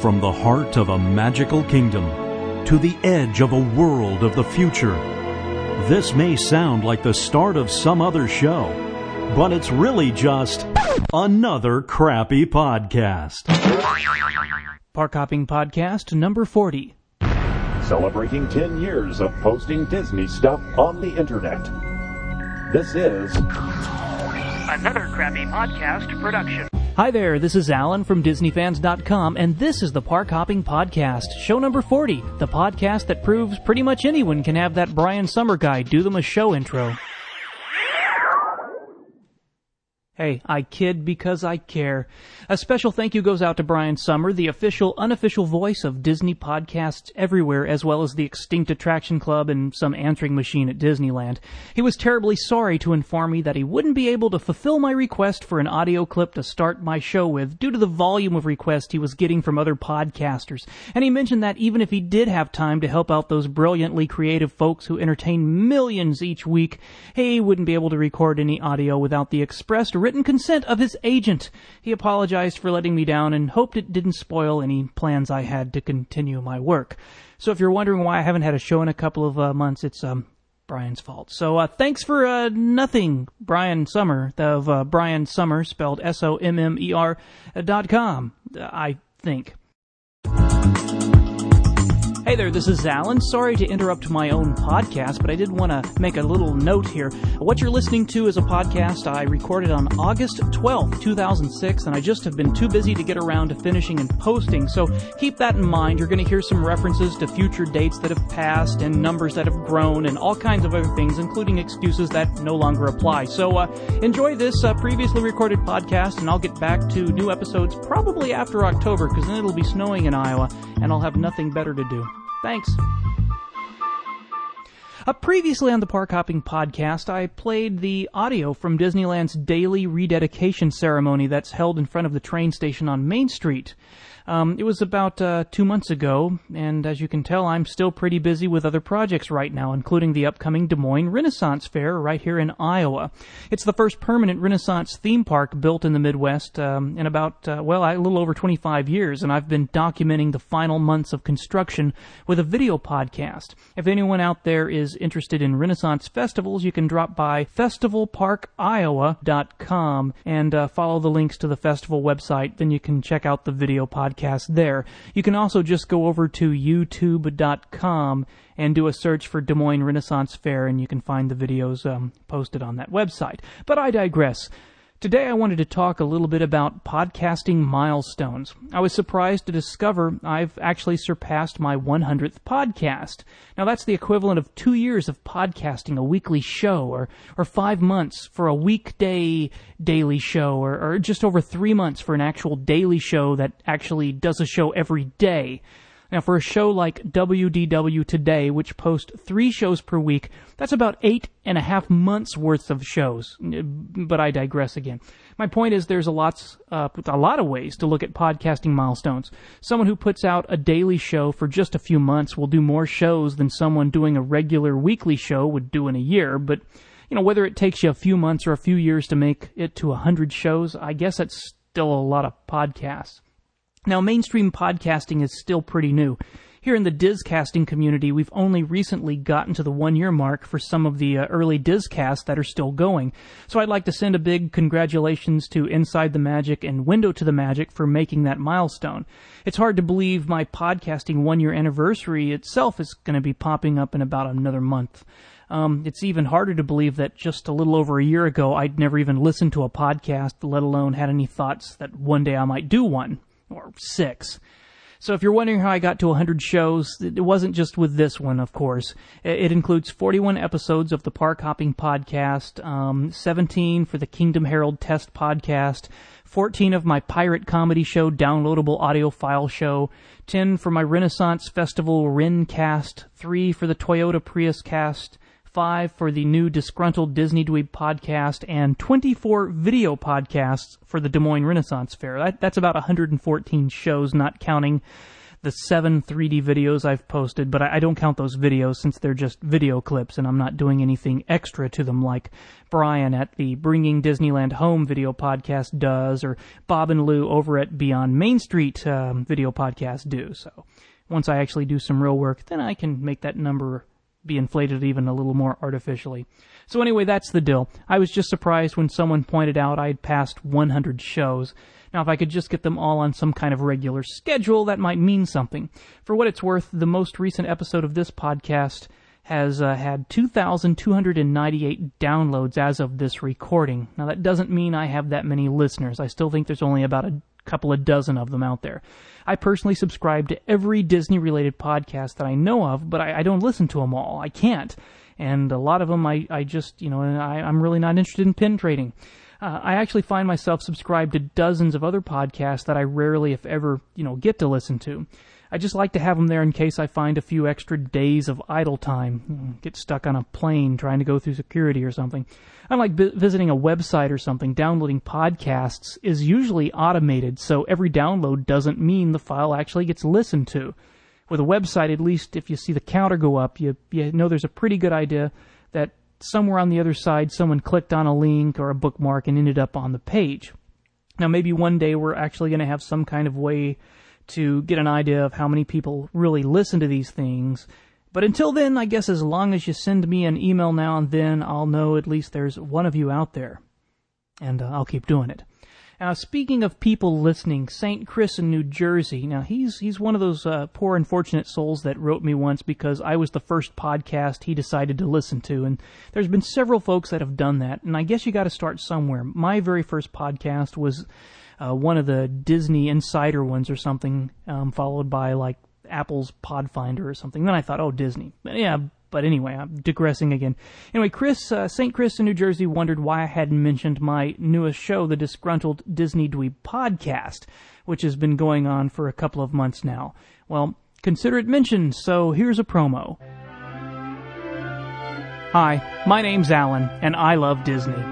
From the heart of a magical kingdom to the edge of a world of the future. This may sound like the start of some other show, but it's really just another crappy podcast. Park Hopping Podcast number 40. Celebrating 10 years of posting Disney stuff on the internet. This is Another crappy podcast production. Hi there, this is Alan from DisneyFans.com, and this is the Park Hopping Podcast, show number 40, the podcast that proves pretty much anyone can have that Brian Sommer guy do them a show intro. Hey, I kid because I care. A special thank you goes out to Brian Sommer, the official, unofficial voice of Disney podcasts everywhere, as well as the Extinct Attraction Club and some answering machine at Disneyland. He was terribly sorry to inform me that he wouldn't be able to fulfill my request for an audio clip to start my show with due to the volume of requests he was getting from other podcasters. And he mentioned that even if he did have time to help out those brilliantly creative folks who entertain millions each week, he wouldn't be able to record any audio without the expressed written consent of his agent. He apologized for letting me down and hoped it didn't spoil any plans I had to continue my work. So if you're wondering why I haven't had a show in a couple of uh, months, it's um Brian's fault. So uh, thanks for uh, nothing, Brian Sommer of uh, Brian Sommer spelled S O M M E R dot com. I think. Hey there, this is Alan. Sorry to interrupt my own podcast, but I did want to make a little note here. What you're listening to is a podcast I recorded on August 12th, 2006, and I just have been too busy to get around to finishing and posting, so keep that in mind. You're going to hear some references to future dates that have passed and numbers that have grown and all kinds of other things, including excuses that no longer apply. So uh, enjoy this uh, previously recorded podcast, and I'll get back to new episodes probably after October, because then it'll be snowing in Iowa, and I'll have nothing better to do. Thanks. Uh, previously on the Park Hopping Podcast, I played the audio from Disneyland's daily rededication ceremony that's held in front of the train station on Main Street. Um, it was about uh, two months ago, and as you can tell, I'm still pretty busy with other projects right now, including the upcoming Des Moines Renaissance Fair right here in Iowa. It's the first permanent Renaissance theme park built in the Midwest um, in about, uh, well, a little over 25 years, and I've been documenting the final months of construction with a video podcast. If anyone out there is interested in Renaissance festivals, you can drop by festivalparkiowa.com and uh, follow the links to the festival website. Then you can check out the video podcast there. You can also just go over to youtube.com and do a search for Des Moines Renaissance Fair, and you can find the videos um, posted on that website. But I digress. Today I wanted to talk a little bit about podcasting milestones. I was surprised to discover I've actually surpassed my 100th podcast. Now that's the equivalent of two years of podcasting a weekly show, or, or five months for a weekday daily show, or, or just over three months for an actual daily show that actually does a show every day. Now, for a show like WDW Today, which posts three shows per week, that's about eight and a half months worth of shows. But I digress again. My point is, there's a lots, uh, a lot of ways to look at podcasting milestones. Someone who puts out a daily show for just a few months will do more shows than someone doing a regular weekly show would do in a year. But you know, whether it takes you a few months or a few years to make it to a hundred shows, I guess that's still a lot of podcasts. Now, mainstream podcasting is still pretty new. Here in the Dizcasting community, we've only recently gotten to the one year mark for some of the uh, early Dizcasts that are still going. So I'd like to send a big congratulations to Inside the Magic and Window to the Magic for making that milestone. It's hard to believe my podcasting one year anniversary itself is going to be popping up in about another month. Um, it's even harder to believe that just a little over a year ago, I'd never even listened to a podcast, let alone had any thoughts that one day I might do one or six. So if you're wondering how I got to 100 shows, it wasn't just with this one, of course. It includes 41 episodes of the Park Hopping Podcast, um, 17 for the Kingdom Herald Test Podcast, 14 of my Pirate Comedy Show downloadable audio file show, 10 for my Renaissance Festival Rencast, 3 for the Toyota Prius Cast, five for the new Disgruntled Disney Dweeb podcast, and 24 video podcasts for the Des Moines Renaissance Fair. That, that's about 114 shows, not counting the seven 3D videos I've posted, but I, I don't count those videos since they're just video clips and I'm not doing anything extra to them like Brian at the Bringing Disneyland Home video podcast does or Bob and Lou over at Beyond Main Street um, video podcast do. So once I actually do some real work, then I can make that number be inflated even a little more artificially. So anyway, that's the deal. I was just surprised when someone pointed out I'd passed 100 shows. Now, if I could just get them all on some kind of regular schedule, that might mean something. For what it's worth, the most recent episode of this podcast has uh, had 2,298 downloads as of this recording. Now, that doesn't mean I have that many listeners. I still think there's only about a couple of dozen of them out there. I personally subscribe to every Disney related podcast that I know of, but I, I, don't listen to them all. I can't. And a lot of them I, I just, you know, I, I'm really not interested in pin trading. Uh, I actually find myself subscribed to dozens of other podcasts that I rarely, if ever, you know, get to listen to. I just like to have them there in case I find a few extra days of idle time. Get stuck on a plane trying to go through security or something. Unlike b- visiting a website or something, downloading podcasts is usually automated, so every download doesn't mean the file actually gets listened to. With a website, at least if you see the counter go up, you, you know there's a pretty good idea that somewhere on the other side someone clicked on a link or a bookmark and ended up on the page. Now, maybe one day we're actually going to have some kind of way to get an idea of how many people really listen to these things. But until then, I guess as long as you send me an email now and then, I'll know at least there's one of you out there. And uh, I'll keep doing it. Now, speaking of people listening, St. Chris in New Jersey. Now, he's he's one of those uh, poor unfortunate souls that wrote me once because I was the first podcast he decided to listen to, and there's been several folks that have done that. And I guess you got to start somewhere. My very first podcast was uh, one of the Disney Insider ones or something, um, followed by like Apple's Podfinder or something. Then I thought, oh, Disney. But yeah, but anyway, I'm digressing again. Anyway, Chris, uh, St. Chris in New Jersey wondered why I hadn't mentioned my newest show, the Disgruntled Disney Dweeb Podcast, which has been going on for a couple of months now. Well, consider it mentioned, so here's a promo. Hi, my name's Alan, and I love Disney.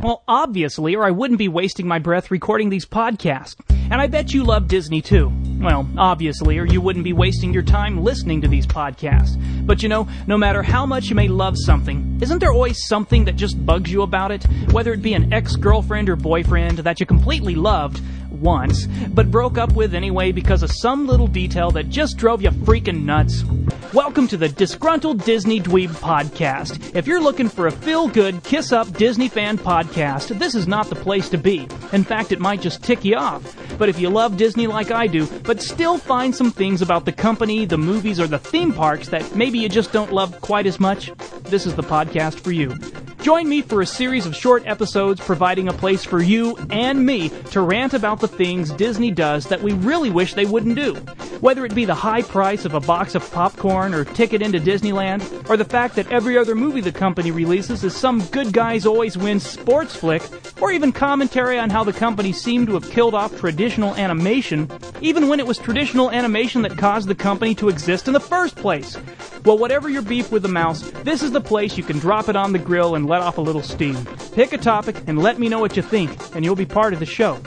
Well, obviously, or I wouldn't be wasting my breath recording these podcasts. And I bet you love Disney too. Well, obviously, or you wouldn't be wasting your time listening to these podcasts. But you know, no matter how much you may love something, isn't there always something that just bugs you about it? Whether it be an ex girlfriend or boyfriend that you completely loved once, but broke up with anyway because of some little detail that just drove you freaking nuts. Welcome to the Disgruntled Disney Dweeb Podcast. If you're looking for a feel good, kiss up Disney fan podcast, this is not the place to be. In fact, it might just tick you off. But if you love Disney like I do, but still find some things about the company, the movies, or the theme parks that maybe you just don't love quite as much, this is the podcast for you. Join me for a series of short episodes providing a place for you and me to rant about the things Disney does that we really wish they wouldn't do. Whether it be the high price of a box of popcorn or ticket into Disneyland, or the fact that every other movie the company releases is some good guys always win sports flick, or even commentary on how the company seemed to have killed off traditional animation, even when it was traditional animation that caused the company to exist in the first place. Well, whatever your beef with the mouse, this is the place you can drop it on the grill and let off a little steam. Pick a topic and let me know what you think, and you'll be part of the show.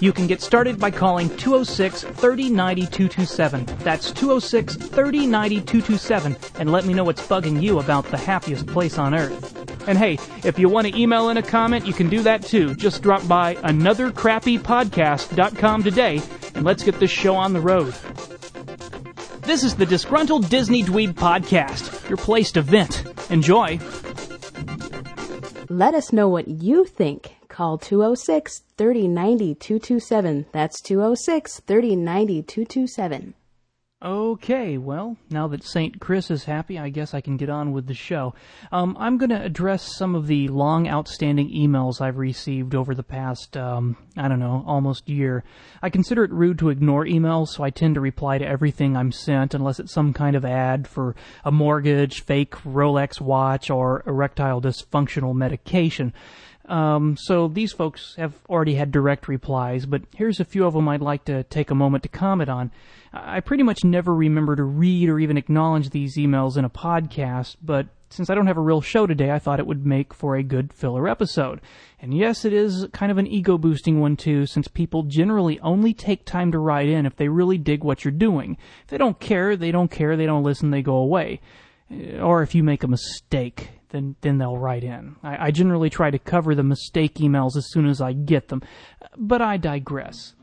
You can get started by calling 206 3090 227. That's 206 3090 227, and let me know what's bugging you about the happiest place on earth. And hey, if you want to email in a comment, you can do that too. Just drop by anothercrappypodcast.com today, and let's get this show on the road. This is the Disgruntled Disney Dweeb Podcast, your place to vent. Enjoy. Let us know what you think. Call 206 3090 227. That's 206 3090 227. Okay, well, now that St. Chris is happy, I guess I can get on with the show. Um, I'm going to address some of the long outstanding emails I've received over the past, um, I don't know, almost year. I consider it rude to ignore emails, so I tend to reply to everything I'm sent unless it's some kind of ad for a mortgage, fake Rolex watch, or erectile dysfunctional medication. Um, so these folks have already had direct replies, but here's a few of them I'd like to take a moment to comment on. I pretty much never remember to read or even acknowledge these emails in a podcast, but since I don't have a real show today, I thought it would make for a good filler episode. And yes, it is kind of an ego boosting one too, since people generally only take time to write in if they really dig what you're doing. If they don't care, they don't care, they don't listen, they go away. Or if you make a mistake, then then they'll write in. I, I generally try to cover the mistake emails as soon as I get them, but I digress.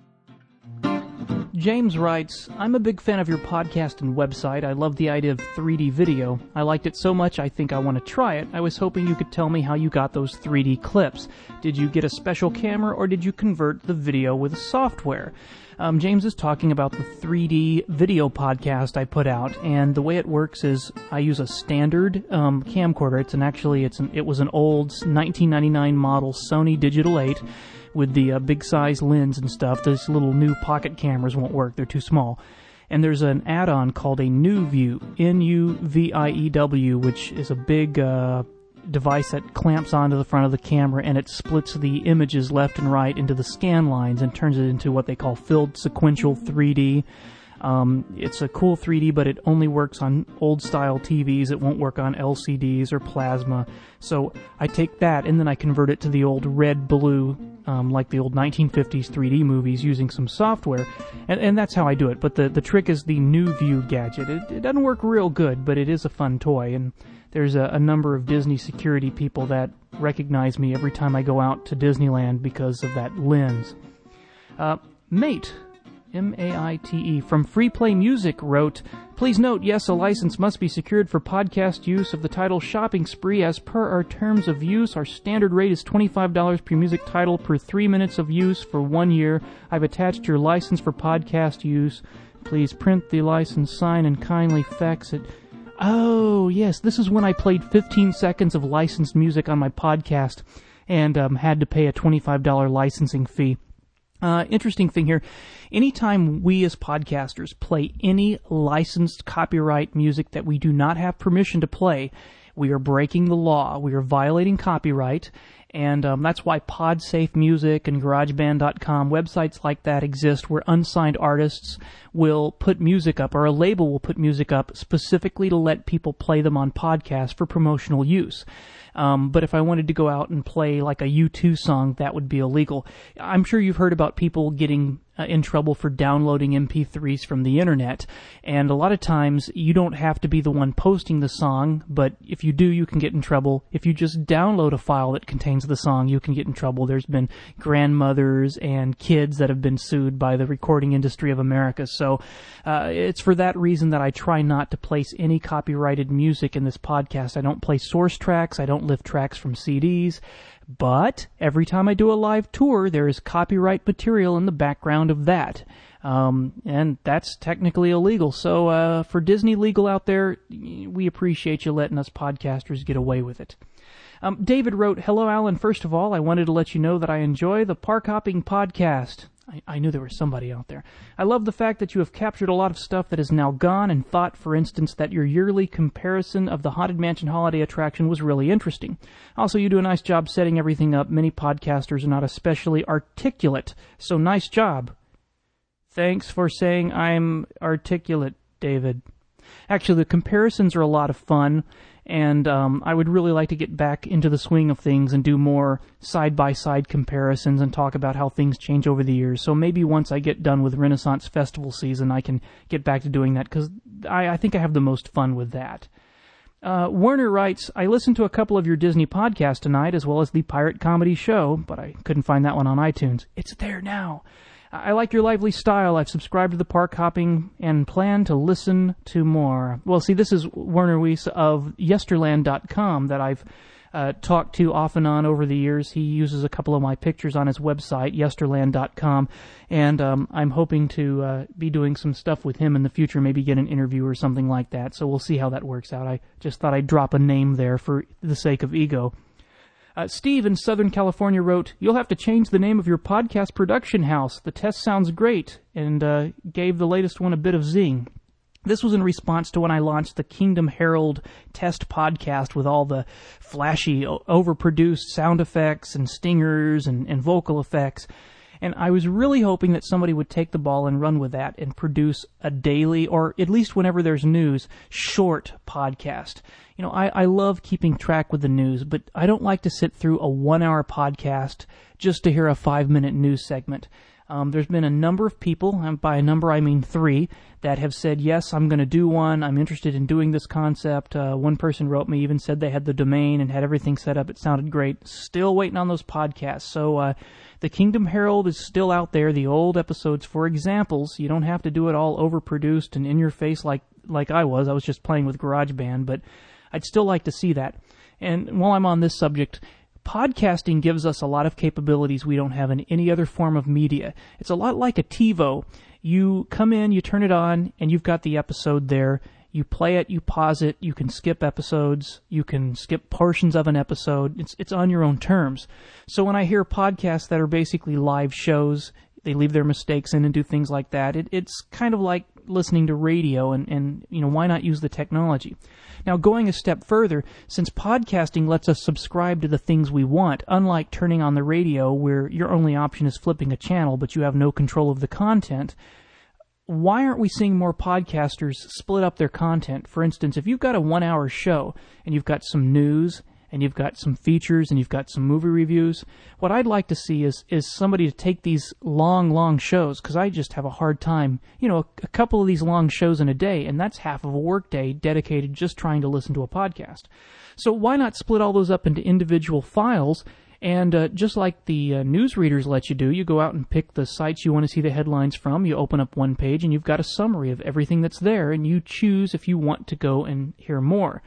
James writes, I'm a big fan of your podcast and website. I love the idea of 3D video. I liked it so much I think I want to try it. I was hoping you could tell me how you got those 3D clips. Did you get a special camera or did you convert the video with software? Um, James is talking about the 3D video podcast I put out, and the way it works is I use a standard um, camcorder. It's an actually it's an, it was an old 1999 model Sony Digital 8 with the uh, big size lens and stuff. Those little new pocket cameras won't work; they're too small. And there's an add-on called a NuView, N-U-V-I-E-W, which is a big uh, device that clamps onto the front of the camera and it splits the images left and right into the scan lines and turns it into what they call field sequential 3D. Um, it's a cool 3D, but it only works on old style TVs. It won't work on LCDs or plasma. So I take that and then I convert it to the old red blue, um, like the old 1950s 3D movies using some software. And, and that's how I do it. But the, the trick is the NuView gadget. It, it doesn't work real good, but it is a fun toy. And there's a, a number of Disney security people that recognize me every time I go out to Disneyland because of that lens. Uh, Maite M A I T E, from Free Play Music wrote, Please note, yes, a license must be secured for podcast use of the title Shopping Spree. As per our terms of use, our standard rate is $25 per music title per three minutes of use for one year. I've attached your license for podcast use. Please print the license, sign, and kindly fax it. Oh, yes, this is when I played 15 seconds of licensed music on my podcast and um, had to pay a $25 licensing fee. Uh, interesting thing here. Anytime we as podcasters play any licensed copyright music that we do not have permission to play, we are breaking the law. We are violating copyright. And um, that's why PodSafe Music and GarageBand.com, websites like that exist where unsigned artists will put music up, or a label will put music up specifically to let people play them on podcasts for promotional use. Um, but if I wanted to go out and play like a U2 song, that would be illegal. I'm sure you've heard about people getting uh, in trouble for downloading MP3s from the internet. And a lot of times you don't have to be the one posting the song, but if you do, you can get in trouble. If you just download a file that contains the song, you can get in trouble. There's been grandmothers and kids that have been sued by the recording industry of America. So uh, it's for that reason that I try not to place any copyrighted music in this podcast. I don't play source tracks. I don't lift tracks from CDs. But every time I do a live tour, there is copyright material in the background of that. Um, and that's technically illegal. So, uh, for Disney legal out there, we appreciate you letting us podcasters get away with it. Um, David wrote, Hello, Alan. First of all, I wanted to let you know that I enjoy the Park Hopping podcast. I, I, knew there was somebody out there. I love the fact that you have captured a lot of stuff that is now gone and thought, for instance, that your yearly comparison of the Haunted Mansion holiday attraction was really interesting. Also, you do a nice job setting everything up. Many podcasters are not especially articulate, so nice job. Thanks for saying I'm articulate, David. Actually, the comparisons are a lot of fun and um, I would really like to get back into the swing of things and do more side by side comparisons and talk about how things change over the years. So maybe once I get done with Renaissance Festival season, I can get back to doing that because I, I, think I have the most fun with that. Uh, Werner writes, I listened to a couple of your Disney podcasts tonight as well as the Pirate Comedy Show, but I couldn't find that one on iTunes. It's there now. I like your lively style. I've subscribed to the park hopping and plan to listen to more. Well, see, this is Werner Weiss of Yesterland.com that I've uh, talked to off and on over the years. He uses a couple of my pictures on his website, Yesterland.com, and um, I'm hoping to uh, be doing some stuff with him in the future, maybe get an interview or something like that. So we'll see how that works out. I just thought I'd drop a name there for the sake of ego. Uh, Steve in Southern California wrote, You'll have to change the name of your podcast production house. The test sounds great, and uh, gave the latest one a bit of zing. This was in response to when I launched the Kingdom Herald test podcast with all the flashy, overproduced sound effects and stingers and, and vocal effects. And I was really hoping that somebody would take the ball and run with that and produce a daily, or at least whenever there's news, short podcast. You know, I, I love keeping track with the news, but I don't like to sit through a one hour podcast just to hear a five minute news segment. Um, there's been a number of people, and by a number I mean three, that have said, yes, I'm going to do one. I'm interested in doing this concept. Uh, one person wrote me, even said they had the domain and had everything set up. It sounded great. Still waiting on those podcasts. So, uh, the Kingdom Herald is still out there. The old episodes for examples. You don't have to do it all overproduced and in your face like, like I was. I was just playing with GarageBand, but I'd still like to see that. And while I'm on this subject, podcasting gives us a lot of capabilities we don't have in any other form of media. It's a lot like a TiVo. You come in, you turn it on, and you've got the episode there. You play it, you pause it, you can skip episodes, you can skip portions of an episode. It's it's on your own terms. So when I hear podcasts that are basically live shows, they leave their mistakes in and do things like that. It, it's kind of like listening to radio and, and you know why not use the technology? Now going a step further since podcasting lets us subscribe to the things we want unlike turning on the radio where your only option is flipping a channel but you have no control of the content why aren't we seeing more podcasters split up their content? For instance if you've got a one hour show and you've got some news and you've got some features and you've got some movie reviews. What I'd like to see is is somebody to take these long, long shows because I just have a hard time. You know, a, a, couple of these long shows in a day, and that's half of a workday dedicated just trying to listen to a podcast. So why not split all those up into individual files? And uh, just like the uh, news readers let you do, you go out and pick the sites you want to see the headlines from. You open up one page and you've got a summary of everything that's there, and you choose if you want to go and hear more.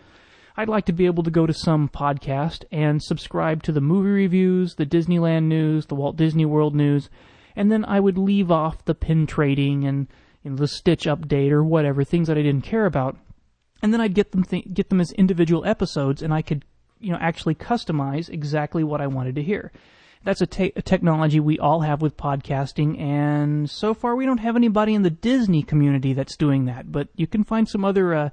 I'd like to be able to go to some podcast and subscribe to the movie reviews, the Disneyland news, the Walt Disney World news, and then I would leave off the pin trading and you know, the Stitch update or whatever things that I didn't care about, and then I'd get them th- get them as individual episodes, and I could you know actually customize exactly what I wanted to hear. That's a, te- a technology we all have with podcasting, and so far we don't have anybody in the Disney community that's doing that. But you can find some other uh,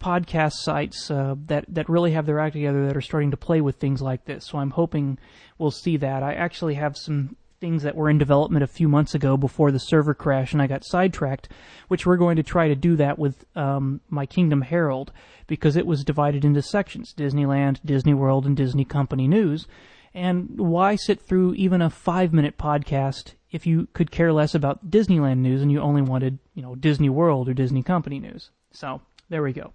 podcast sites uh, that that really have their act together that are starting to play with things like this. So I'm hoping we'll see that. I actually have some things that were in development a few months ago before the server crash and I got sidetracked, which we're going to try to do that with um, my Kingdom Herald because it was divided into sections: Disneyland, Disney World, and Disney Company News. And why sit through even a five-minute podcast if you could care less about Disneyland news and you only wanted, you know, Disney World or Disney Company news? So there we go.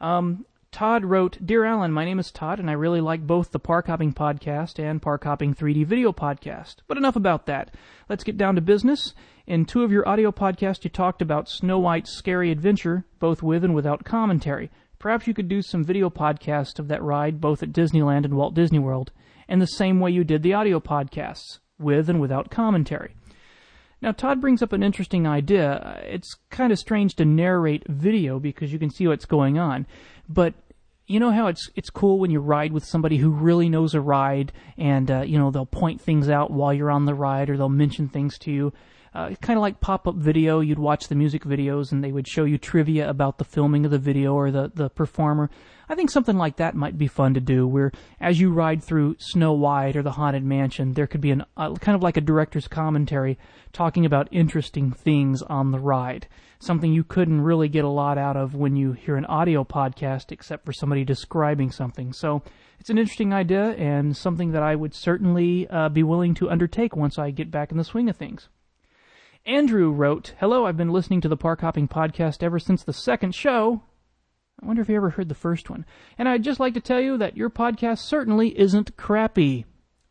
Um, Todd wrote, Dear Alan, my name is Todd, and I really like both the Park Hopping Podcast and Park Hopping 3D Video Podcast. But enough about that. Let's get down to business. In two of your audio podcasts, you talked about Snow White's scary adventure, both with and without commentary. Perhaps you could do some video podcasts of that ride, both at Disneyland and Walt Disney World, in the same way you did the audio podcasts, with and without commentary. Now, Todd brings up an interesting idea. It's kind of strange to narrate video because you can see what's going on, but you know how it's it's cool when you ride with somebody who really knows a ride, and uh, you know they'll point things out while you're on the ride, or they'll mention things to you. Uh, kind of like pop-up video. You'd watch the music videos, and they would show you trivia about the filming of the video or the the performer. I think something like that might be fun to do, where as you ride through Snow White or the Haunted Mansion, there could be an uh, kind of like a director's commentary talking about interesting things on the ride. Something you couldn't really get a lot out of when you hear an audio podcast, except for somebody describing something. So it's an interesting idea and something that I would certainly uh, be willing to undertake once I get back in the swing of things. Andrew wrote, Hello, I've been listening to the Park Hopping Podcast ever since the second show. I wonder if you ever heard the first one. And I'd just like to tell you that your podcast certainly isn't crappy.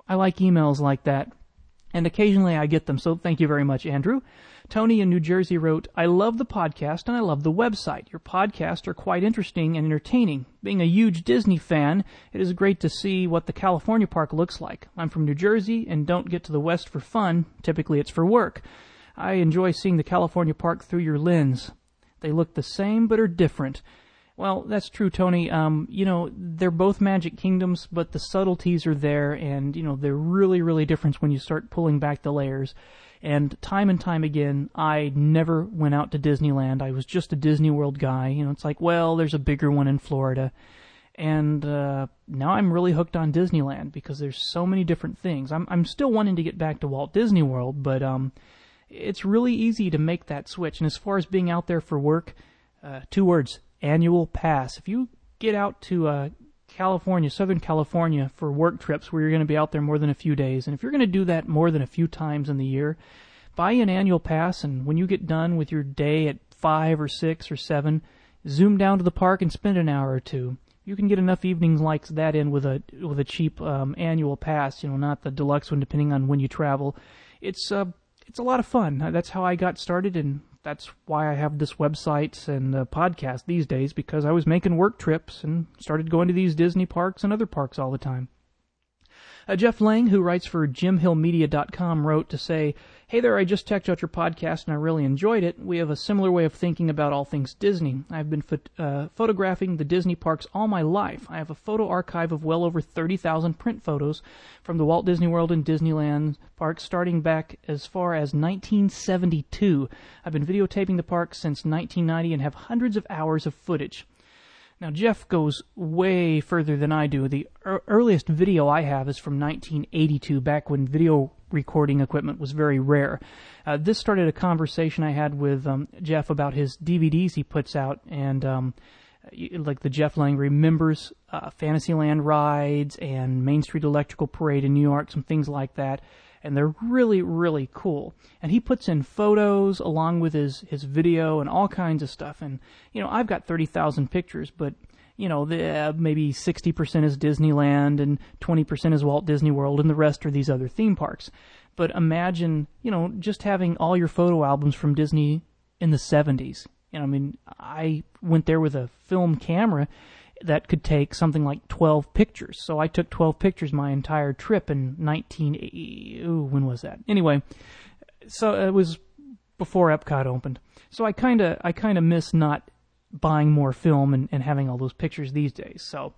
I like emails like that. And occasionally I get them, so thank you very much, Andrew. Tony in New Jersey wrote, I love the podcast and I love the website. Your podcasts are quite interesting and entertaining. Being a huge Disney fan, it is great to see what the California park looks like. I'm from New Jersey and don't get to the West for fun. Typically it's for work. I enjoy seeing the California park through your lens. They look the same but are different. Well, that's true, Tony. Um, you know, they're both Magic Kingdoms, but the subtleties are there, and you know they're really, really different when you start pulling back the layers. And time and time again, I never went out to Disneyland. I was just a Disney World guy. You know, it's like, well, there's a bigger one in Florida. And uh, now I'm really hooked on Disneyland because there's so many different things. I'm I'm still wanting to get back to Walt Disney World, but um, it's really easy to make that switch. And as far as being out there for work, uh, two words: annual pass. If you get out to uh, California, Southern California, for work trips where you're going to be out there more than a few days, and if you're going to do that more than a few times in the year, buy an annual pass, and when you get done with your day at five or six or seven, zoom down to the park and spend an hour or two. You can get enough evenings like that in with a with a cheap um, annual pass, you know, not the deluxe one, depending on when you travel. It's uh, it's a lot of fun. That's how I got started, and that's why I have this website and uh, podcast these days because I was making work trips and started going to these Disney parks and other parks all the time. Uh, Jeff Lange, who writes for JimHillMedia.com, wrote to say, Hey there, I just checked out your podcast and I really enjoyed it. We have a similar way of thinking about all things Disney. I've been ph- uh, photographing the Disney parks all my life. I have a photo archive of well over 30,000 print photos from the Walt Disney World and Disneyland parks starting back as far as 1972. I've been videotaping the parks since 1990 and have hundreds of hours of footage. Now, Jeff goes way further than I do. The er- earliest video I have is from 1982, back when video recording equipment was very rare. Uh, this started a conversation I had with um, Jeff about his DVDs he puts out, and um, like the Jeff Lange remembers uh, Fantasyland rides and Main Street Electrical Parade in New York, some things like that and they're really really cool. And he puts in photos along with his his video and all kinds of stuff. And you know i've got 30,000 pictures but you know the, uh, maybe 60% is disneyland and 20% is walt disney world and the rest are these other theme parks. But imagine you know just having all your photo albums from disney in the 70s you know i mean i went there with a film camera that could take something like 12 pictures. So I took 12 pictures my entire trip in 1980. Ooh, when was that? Anyway, so it was before Epcot opened. So I kind of I kind of miss not buying more film and, and having all those pictures these days. So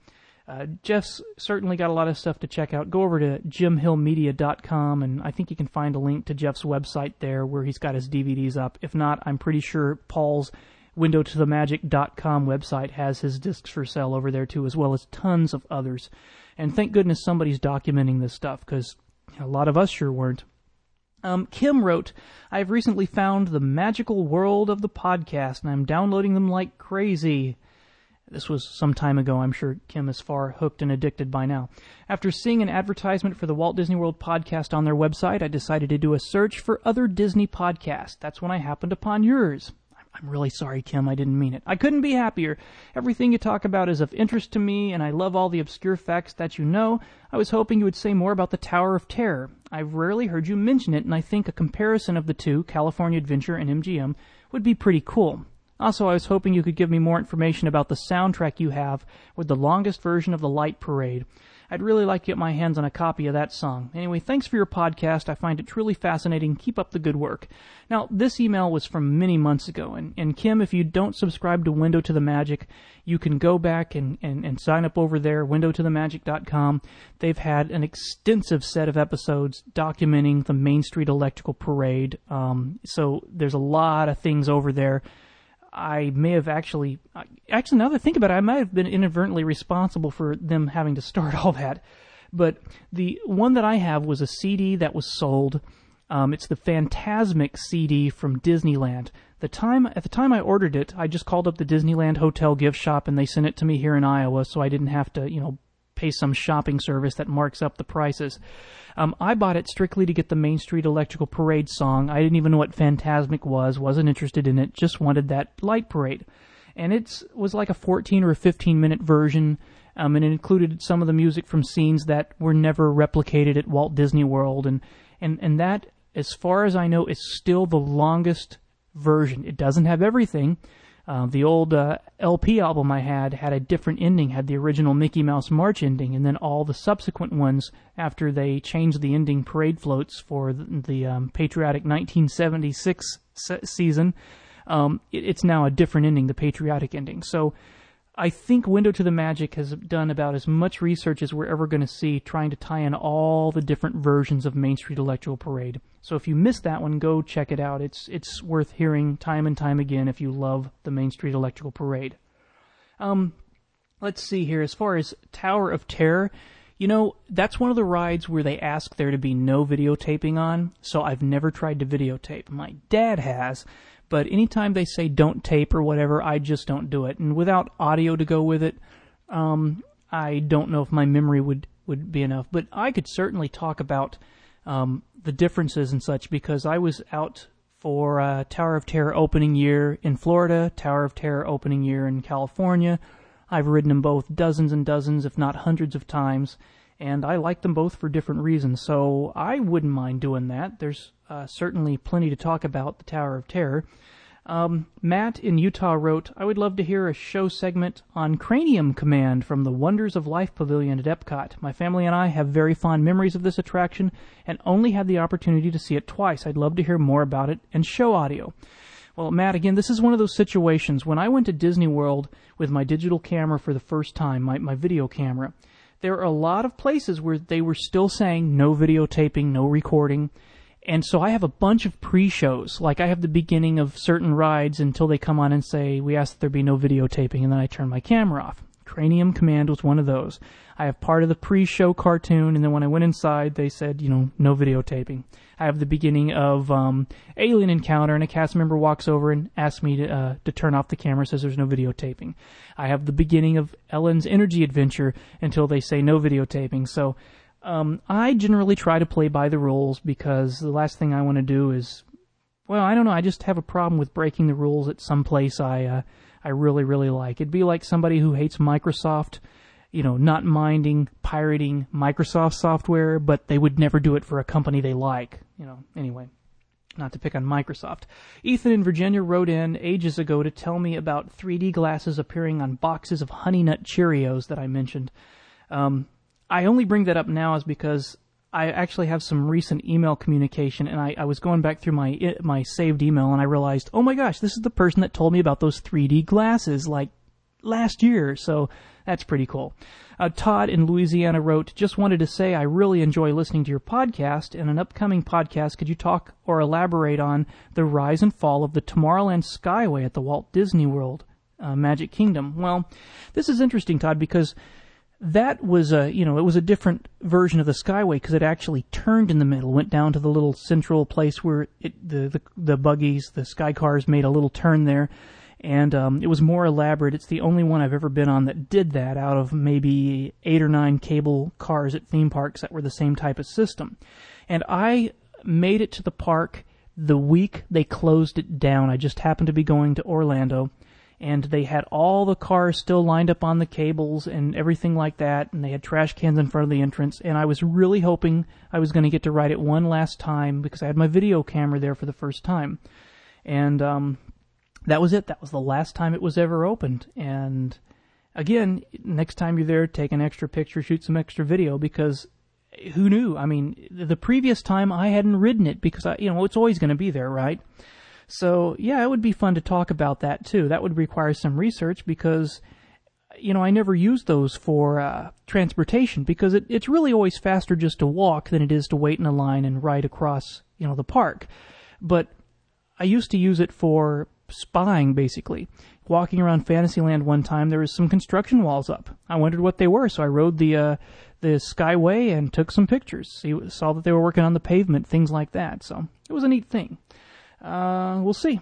uh, Jeff's certainly got a lot of stuff to check out. Go over to jimhillmedia.com, and I think you can find a link to Jeff's website there where he's got his DVDs up. If not, I'm pretty sure Paul's windowtothemagic.com website has his discs for sale over there too, as well as tons of others. And thank goodness somebody's documenting this stuff because a lot of us sure weren't. Um, Kim wrote, I've recently found the magical world of the podcast and I'm downloading them like crazy. This was some time ago. I'm sure Kim is far hooked and addicted by now. After seeing an advertisement for the Walt Disney World podcast on their website, I decided to do a search for other Disney podcasts. That's when I happened upon yours. I'm really sorry, Kim. I didn't mean it. I couldn't be happier. Everything you talk about is of interest to me, and I love all the obscure facts that you know. I was hoping you would say more about the Tower of Terror. I've rarely heard you mention it, and I think a comparison of the two, California Adventure and MGM, would be pretty cool. Also, I was hoping you could give me more information about the soundtrack you have with the longest version of the Light Parade. I'd really like to get my hands on a copy of that song. Anyway, thanks for your podcast. I find it truly fascinating. Keep up the good work. Now, this email was from many months ago, and, and Kim, if you don't subscribe to Window to the Magic, you can go back and, and, and sign up over there, windowtothemagic.com. They've had an extensive set of episodes documenting the Main Street Electrical Parade. Um, so there's a lot of things over there I may have actually, actually now that I think about it, I might have been inadvertently responsible for them having to start all that. But the one that I have was a CD that was sold. Um, it's the Fantasmic CD from Disneyland. The time at the time I ordered it, I just called up the Disneyland Hotel gift shop and they sent it to me here in Iowa, so I didn't have to, you know, pay some shopping service that marks up the prices. Um, I bought it strictly to get the Main Street Electrical Parade song. I didn't even know what Fantasmic was, wasn't interested in it, just wanted that light parade. And it was like a 14 or a 15 minute version, um, and it included some of the music from scenes that were never replicated at Walt Disney World. And, and, and that, as far as I know, is still the longest version. It doesn't have everything, uh, the old uh, LP album I had had a different ending, had the original Mickey Mouse March ending, and then all the subsequent ones after they changed the ending parade floats for the, the um, patriotic 1976 se- season. Um, it, it's now a different ending, the patriotic ending. So I think Window to the Magic has done about as much research as we're ever going to see trying to tie in all the different versions of Main Street Electrical Parade. So if you missed that one, go check it out. It's it's worth hearing time and time again if you love the Main Street Electrical Parade. Um, let's see here. As far as Tower of Terror, you know, that's one of the rides where they ask there to be no videotaping on, so I've never tried to videotape. My dad has, but anytime they say don't tape or whatever, I just don't do it. And without audio to go with it, um, I don't know if my memory would, would be enough. But I could certainly talk about um, the differences and such because I was out for uh, Tower of Terror opening year in Florida, Tower of Terror opening year in California. I've ridden them both dozens and dozens, if not hundreds of times, and I like them both for different reasons. So I wouldn't mind doing that. There's uh, certainly plenty to talk about the Tower of Terror. Um, Matt in Utah wrote, I would love to hear a show segment on Cranium Command from the Wonders of Life Pavilion at Epcot. My family and I have very fond memories of this attraction and only had the opportunity to see it twice. I'd love to hear more about it and show audio. Well, Matt, again, this is one of those situations. When I went to Disney World with my digital camera for the first time, my, my video camera, there are a lot of places where they were still saying no videotaping, no recording. And so I have a bunch of pre-shows. Like I have the beginning of certain rides until they come on and say, we ask that there be no videotaping, and then I turn my camera off. Cranium Command was one of those. I have part of the pre-show cartoon, and then when I went inside, they said, you know, no videotaping. I have the beginning of um, Alien Encounter, and a cast member walks over and asks me to uh, to turn off the camera, says there's no videotaping. I have the beginning of Ellen's Energy Adventure until they say no videotaping. So um, I generally try to play by the rules because the last thing I want to do is, well, I don't know. I just have a problem with breaking the rules at some place I uh, I really really like. It'd be like somebody who hates Microsoft, you know, not minding pirating Microsoft software, but they would never do it for a company they like. You know. Anyway. Not to pick on Microsoft. Ethan in Virginia wrote in ages ago to tell me about 3D glasses appearing on boxes of Honey Nut Cheerios that I mentioned. Um, I only bring that up now is because I actually have some recent email communication, and I, I was going back through my my saved email, and I realized, oh my gosh, this is the person that told me about those 3D glasses like last year. So that's pretty cool. Uh, Todd in Louisiana wrote, just wanted to say I really enjoy listening to your podcast. In an upcoming podcast, could you talk or elaborate on the rise and fall of the Tomorrowland Skyway at the Walt Disney World uh, Magic Kingdom? Well, this is interesting, Todd, because that was a you know it was a different version of the Skyway because it actually turned in the middle, went down to the little central place where it the the, the buggies, the sky cars made a little turn there, and um, it was more elaborate. It's the only one I've ever been on that did that out of maybe eight or nine cable cars at theme parks that were the same type of system, and I made it to the park the week they closed it down. I just happened to be going to Orlando and they had all the cars still lined up on the cables and everything like that, and they had trash cans in front of the entrance, and I was really hoping I was going to get to ride it one last time because I had my video camera there for the first time. And um, that was it. That was the last time it was ever opened. And again, next time you're there, take an extra picture, shoot some extra video because who knew? I mean, the previous time I hadn't ridden it because I, you know, it's always going to be there, right? So, yeah, it would be fun to talk about that too. That would require some research because, you know, I never use those for uh, transportation because it, it's really always faster just to walk than it is to wait in a line and ride across, you know, the park. But I used to use it for spying, basically. Walking around Fantasyland one time, there was some construction walls up. I wondered what they were, so I rode the uh, the Skyway and took some pictures. See, saw that they were working on the pavement, things like that. So it was a neat thing. Uh, we'll see.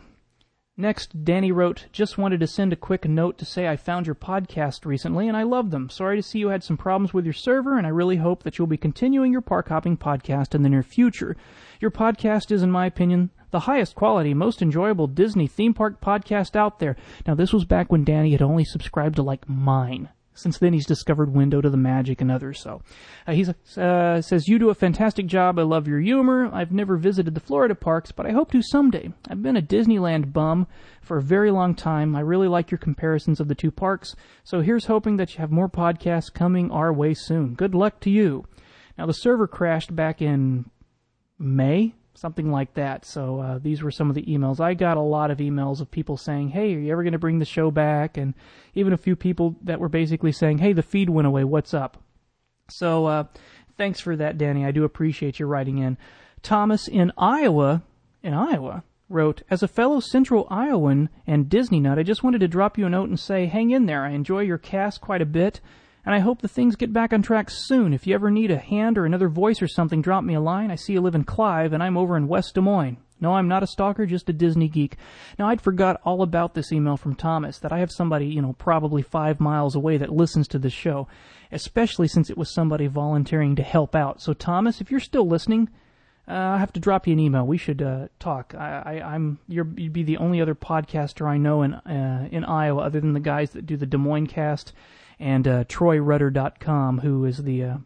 Next, Danny wrote, Just wanted to send a quick note to say I found your podcast recently and I love them. Sorry to see you had some problems with your server, and I really hope that you'll be continuing your park hopping podcast in the near future. Your podcast is, in my opinion, the highest quality, most enjoyable Disney theme park podcast out there. Now, this was back when Danny had only subscribed to like mine. Since then, he's discovered Window to the Magic and others. So uh, he uh, says, You do a fantastic job. I love your humor. I've never visited the Florida parks, but I hope to someday. I've been a Disneyland bum for a very long time. I really like your comparisons of the two parks. So here's hoping that you have more podcasts coming our way soon. Good luck to you. Now, the server crashed back in May, something like that. So uh, these were some of the emails. I got a lot of emails of people saying, "Hey, are you ever going to bring the show back?" And even a few people that were basically saying, "Hey, the feed went away. What's up?" So uh, thanks for that, Danny. I do appreciate you writing in. Thomas in Iowa, in Iowa, wrote, As a fellow Central Iowan and Disney nut, I just wanted to drop you a note and say, hang in there. I enjoy your cast quite a bit, and I hope the things get back on track soon. If you ever need a hand or another voice or something, drop me a line. I see you live in Clive, and I'm over in West Des Moines. No, I'm not a stalker, just a Disney geek. Now, I'd forgot all about this email from Thomas, that I have somebody, you know, probably five miles away that listens to this show, especially since it was somebody volunteering to help out. So, Thomas, if you're still listening, uh, I'll have to drop you an email. We should uh, talk. I, I, am you're, you'd be the only other podcaster I know in uh, in Iowa, other than the guys that do the Des Moines cast and uh, TroyRudder.com, who is the uh,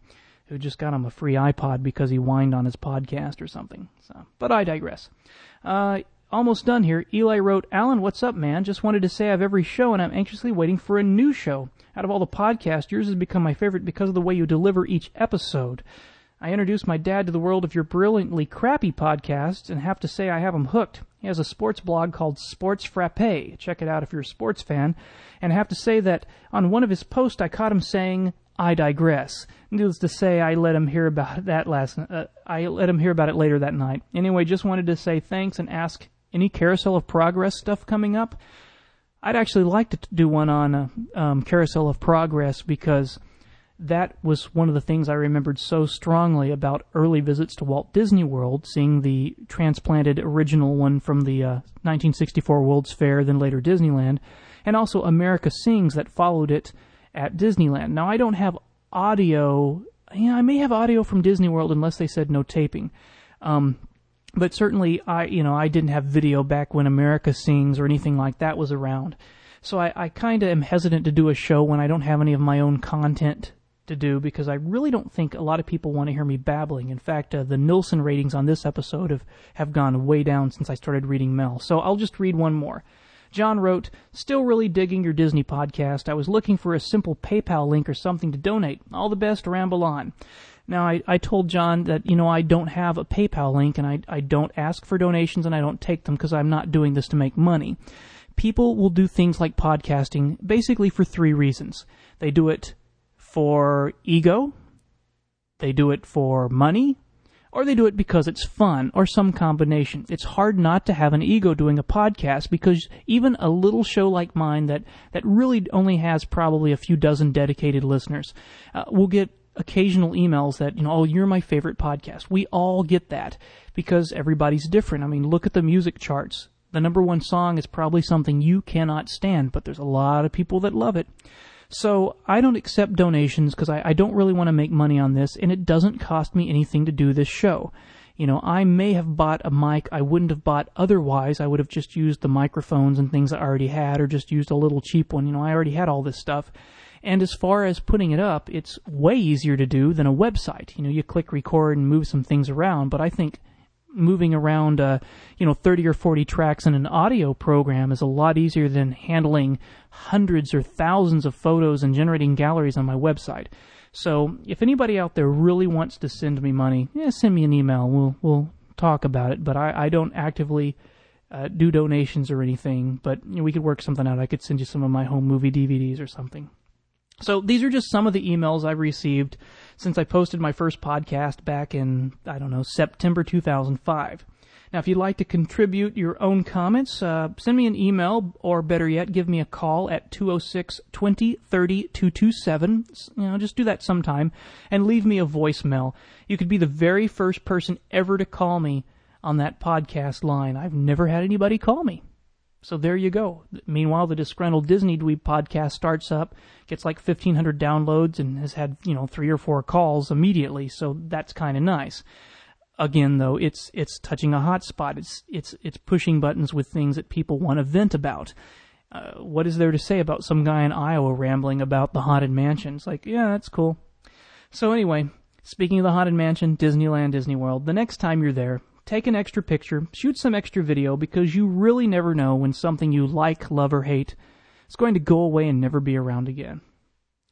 who just got him a free iPod because he whined on his podcast or something. So, but I digress. Uh, almost done here. Eli wrote, Alan, what's up, man? Just wanted to say I have every show and I'm anxiously waiting for a new show. Out of all the podcasts, yours has become my favorite because of the way you deliver each episode. I introduced my dad to the world of your brilliantly crappy podcasts and have to say I have him hooked. He has a sports blog called Sports Frappe. Check it out if you're a sports fan. And I have to say that on one of his posts I caught him saying, I digress. Needless to say, I let him hear about that last. Uh, I let him hear about it later that night. Anyway, just wanted to say thanks and ask any Carousel of Progress stuff coming up. I'd actually like to do one on uh, um, Carousel of Progress because that was one of the things I remembered so strongly about early visits to Walt Disney World, seeing the transplanted original one from the uh, 1964 World's Fair, then later Disneyland, and also America Sings that followed it at Disneyland. Now, I don't have audio. Yeah, I may have audio from Disney World unless they said no taping. Um, but certainly, I you know I didn't have video back when America Sings or anything like that was around. So I, I kind of am hesitant to do a show when I don't have any of my own content to do because I really don't think a lot of people want to hear me babbling. In fact, uh, the Nielsen ratings on this episode have, have gone way down since I started reading Mel. So I'll just read one more. John wrote, Still really digging your Disney podcast. I was looking for a simple PayPal link or something to donate. All the best, ramble on. Now, I, I told John that, you know, I don't have a PayPal link and I, I don't ask for donations and I don't take them because I'm not doing this to make money. People will do things like podcasting basically for three reasons. They do it for ego, they do it for money, or they do it because it's fun, or some combination. It's hard not to have an ego doing a podcast because even a little show like mine that, that really only has probably a few dozen dedicated listeners uh, will get occasional emails that, you know, oh, you're my favorite podcast. We all get that because everybody's different. I mean, look at the music charts. The number one song is probably something you cannot stand, but there's a lot of people that love it. So I don't accept donations because I, I don't really want to make money on this, and it doesn't cost me anything to do this show. You know, I may have bought a mic I wouldn't have bought otherwise. I would have just used the microphones and things I already had, or just used a little cheap one. You know, I already had all this stuff. And as far as putting it up, it's way easier to do than a website. You know, you click record and move some things around, but I think moving around, uh, you know, 30 or 40 tracks in an audio program is a lot easier than handling hundreds or thousands of photos and generating galleries on my website. So if anybody out there really wants to send me money, yeah, send me an email. We'll we'll talk about it. But I, I don't actively uh, do donations or anything. But you know, we could work something out. I could send you some of my home movie DVDs or something. So these are just some of the emails I've received since I posted my first podcast back in, I don't know, September 2005. Now, if you'd like to contribute your own comments, uh, send me an email, or better yet, give me a call at 206 20 30 227. You know, just do that sometime and leave me a voicemail. You could be the very first person ever to call me on that podcast line. I've never had anybody call me. So there you go. Meanwhile, the Disgruntled Disney Dweeb podcast starts up, gets like 1,500 downloads, and has had, you know, three or four calls immediately. So that's kind of nice. Again, though, it's it's touching a hot spot. It's it's it's pushing buttons with things that people want to vent about. Uh, what is there to say about some guy in Iowa rambling about the haunted mansion? It's like, yeah, that's cool. So anyway, speaking of the haunted mansion, Disneyland, Disney World. The next time you're there, take an extra picture, shoot some extra video because you really never know when something you like, love, or hate is going to go away and never be around again.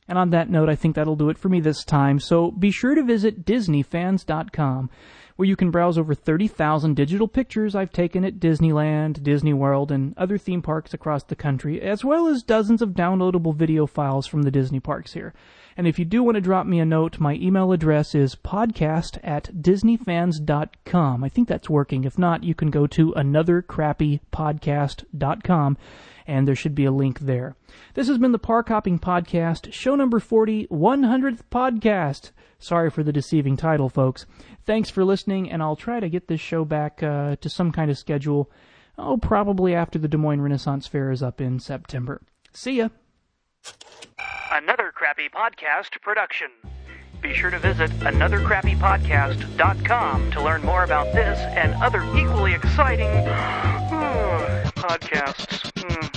And on that note, I think that'll do it for me this time. So be sure to visit DisneyFans.com, where you can browse over 30,000 digital pictures I've taken at Disneyland, Disney World, and other theme parks across the country, as well as dozens of downloadable video files from the Disney parks here. And if you do want to drop me a note, my email address is podcast at disneyfans.com. I think that's working. If not, you can go to anothercrappypodcast.com and there should be a link there. This has been the Park Hopping Podcast, show number 40, 100th podcast. Sorry for the deceiving title, folks. Thanks for listening, and I'll try to get this show back uh, to some kind of schedule. Oh, probably after the Des Moines Renaissance Fair is up in September. See ya. Another Crappy Podcast production. Be sure to visit anothercrappypodcast.com to learn more about this and other equally exciting podcasts.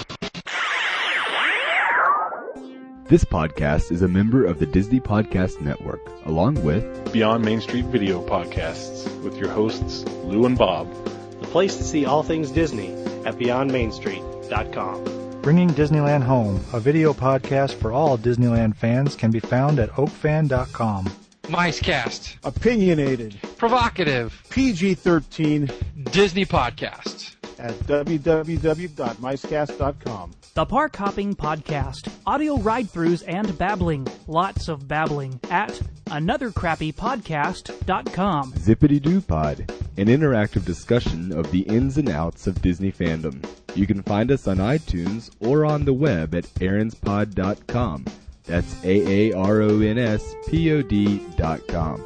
This podcast is a member of the Disney Podcast Network, along with Beyond Main Street Video Podcasts with your hosts, Lou and Bob. The place to see all things Disney at BeyondMainStreet.com. Bringing Disneyland Home, a video podcast for all Disneyland fans, can be found at oakfan.com. Micecast. Opinionated. Provocative. PG 13. Disney Podcast. At www.micecast.com. The Park Hopping Podcast. Audio ride throughs and babbling. Lots of babbling at anothercrappypodcast.com. Zippity Doo Pod, an interactive discussion of the ins and outs of Disney fandom. You can find us on iTunes or on the web at aaronspod.com. That's A A R O N S P O D dot com.